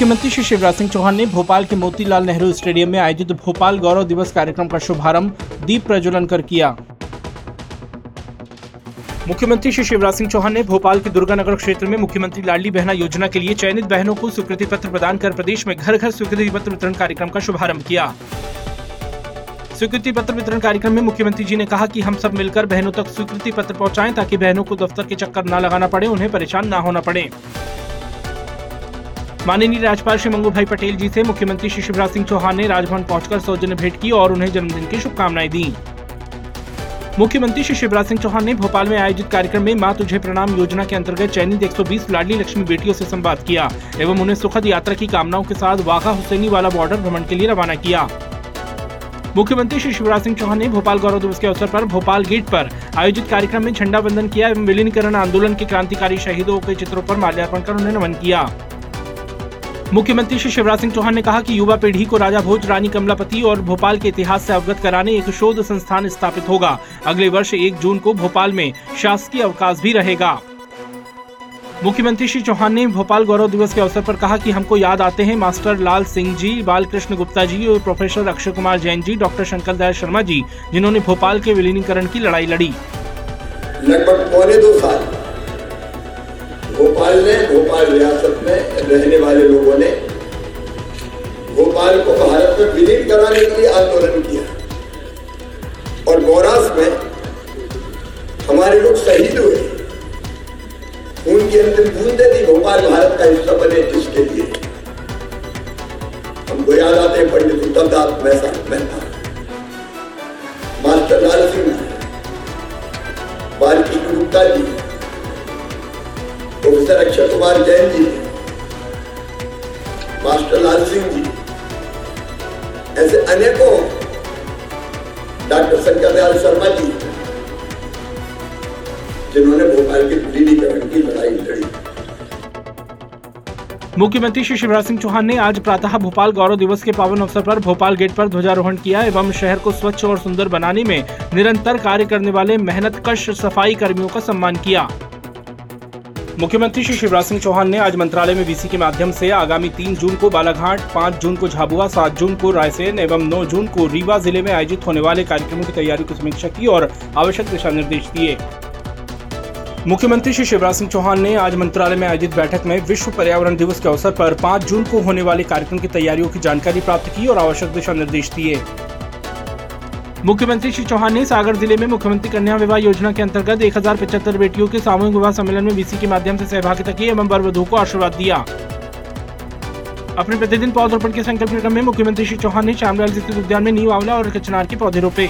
मुख्यमंत्री श्री शिवराज सिंह चौहान ने भोपाल के मोतीलाल नेहरू स्टेडियम में आयोजित भोपाल गौरव दिवस कार्यक्रम का शुभारंभ दीप प्रज्वलन कर किया। मुख्यमंत्री श्री शिवराज सिंह चौहान ने भोपाल के दुर्गानगर क्षेत्र में मुख्यमंत्री लाडली बहना योजना के लिए चयनित बहनों को स्वीकृति पत्र प्रदान कर प्रदेश में घर घर स्वीकृति पत्र वितरण कार्यक्रम का शुभारंभ किया। स्वीकृति पत्र वितरण कार्यक्रम में मुख्यमंत्री जी ने कहा कि हम सब मिलकर बहनों तक स्वीकृति पत्र पहुंचाएँ ताकि बहनों को दफ्तर के चक्कर न लगाना पड़े, उन्हें परेशान न होना पड़े। माननीय राज्यपाल श्री मंगू भाई पटेल जी से मुख्यमंत्री श्री शिवराज सिंह चौहान ने राजभवन पहुंचकर सौजन्य भेंट की और उन्हें जन्मदिन की शुभकामनाएँ दी। मुख्यमंत्री श्री शिवराज सिंह चौहान ने भोपाल में आयोजित कार्यक्रम में माँ तुझे प्रणाम योजना के अंतर्गत चयनित 120 लाडली लक्ष्मी बेटियों से संवाद किया एवं उन्हें सुखद यात्रा की कामनाओं के साथ वाघा हुसैनी वाला बॉर्डर भ्रमण के लिए रवाना किया। मुख्यमंत्री श्री शिवराज सिंह चौहान ने भोपाल गौरव दिवस के अवसर पर भोपाल गेट पर आयोजित कार्यक्रम में झंडा वंदन किया एवं विलीनीकरण आंदोलन के क्रांतिकारी शहीदों के चित्रों पर माल्यार्पण कर उन्हें नमन किया। मुख्यमंत्री श्री शिवराज सिंह चौहान ने कहा कि युवा पीढ़ी को राजा भोज, रानी कमलापति और भोपाल के इतिहास से अवगत कराने एक शोध संस्थान स्थापित होगा। अगले वर्ष एक जून को भोपाल में शासकीय अवकाश भी रहेगा। मुख्यमंत्री श्री चौहान ने भोपाल गौरव दिवस के अवसर पर कहा कि हमको याद आते हैं मास्टर लाल सिंह जी, बालकृष्ण गुप्ता जी और प्रोफेसर अक्षय कुमार जैन जी, डॉक्टर शंकर दयाल शर्मा जी, जिन्होंने भोपाल के विलीनीकरण की लड़ाई लड़ी। लगभग पौने दो साल भोपाल ने भोपाल रियासत में रहने वाले लोगों ने भोपाल को भारत में विलीन कराने के लिए आंदोलन किया। और गौरास में हमारे लोग शहीद हुए। उनकी अंतिम बूंदे थी भोपाल भारत का हिस्सा बने जिसके लिए। हमको याद आते हैं Pandit Uttam Das Mehta Mehta. Master Lal Singh Balkrishna Gupta ji. Professor Akshay Kumar Jain ji, master Lal Singh ji, ऐसे अनेकों डॉक्टर शंकर दयाल शर्मा जी, जिन्होंने भोपाल के विलीनीकरण की लड़ाई लड़ी। मुख्यमंत्री श्री शिवराज सिंह चौहान ने आज प्रातः भोपाल गौरव दिवस के पावन अवसर पर भोपाल गेट पर ध्वजारोहण किया एवं शहर को स्वच्छ और सुंदर बनाने में निरंतर कार्य करने वाले मेहनत कश सफ़ाई कर्मियों का सम्मान किया। मुख्यमंत्री श्री शिवराज सिंह चौहान ने आज मंत्रालय में वीसी के माध्यम से आगामी तीन जून को बालाघाट, पाँच जून को झाबुआ, सात जून को रायसेन एवं नौ जून को रीवा ज़िले में आयोजित होने वाले कार्यक्रमों की तैयारी की समीक्षा की और आवश्यक दिशा निर्देश दिए। मुख्यमंत्री श्री शिवराज सिंह चौहान ने आज मंत्रालय में आयोजित बैठक में विश्व पर्यावरण दिवस के अवसर पर 5 जून को होने वाले कार्यक्रम की तैयारियों की जानकारी प्राप्त की और आवश्यक दिशा निर्देश दिए। मुख्यमंत्री श्री चौहान ने सागर ज़िले में मुख्यमंत्री कन्या विवाह योजना के अंतर्गत एक हज़ार पचहत्तर बेटियों के सामूहिक विवाह सम्मेलन में बीसी के माध्यम ऐसी सहभागिता की एवं वर को आशीर्वाद दिया। अपने प्रतिदिन पौधरोपण के संकल्प में मुख्यमंत्री श्री चौहान ने श्यामलाल स्थित उद्यान में नीव आंवला और कचनार के पौधे रोपे।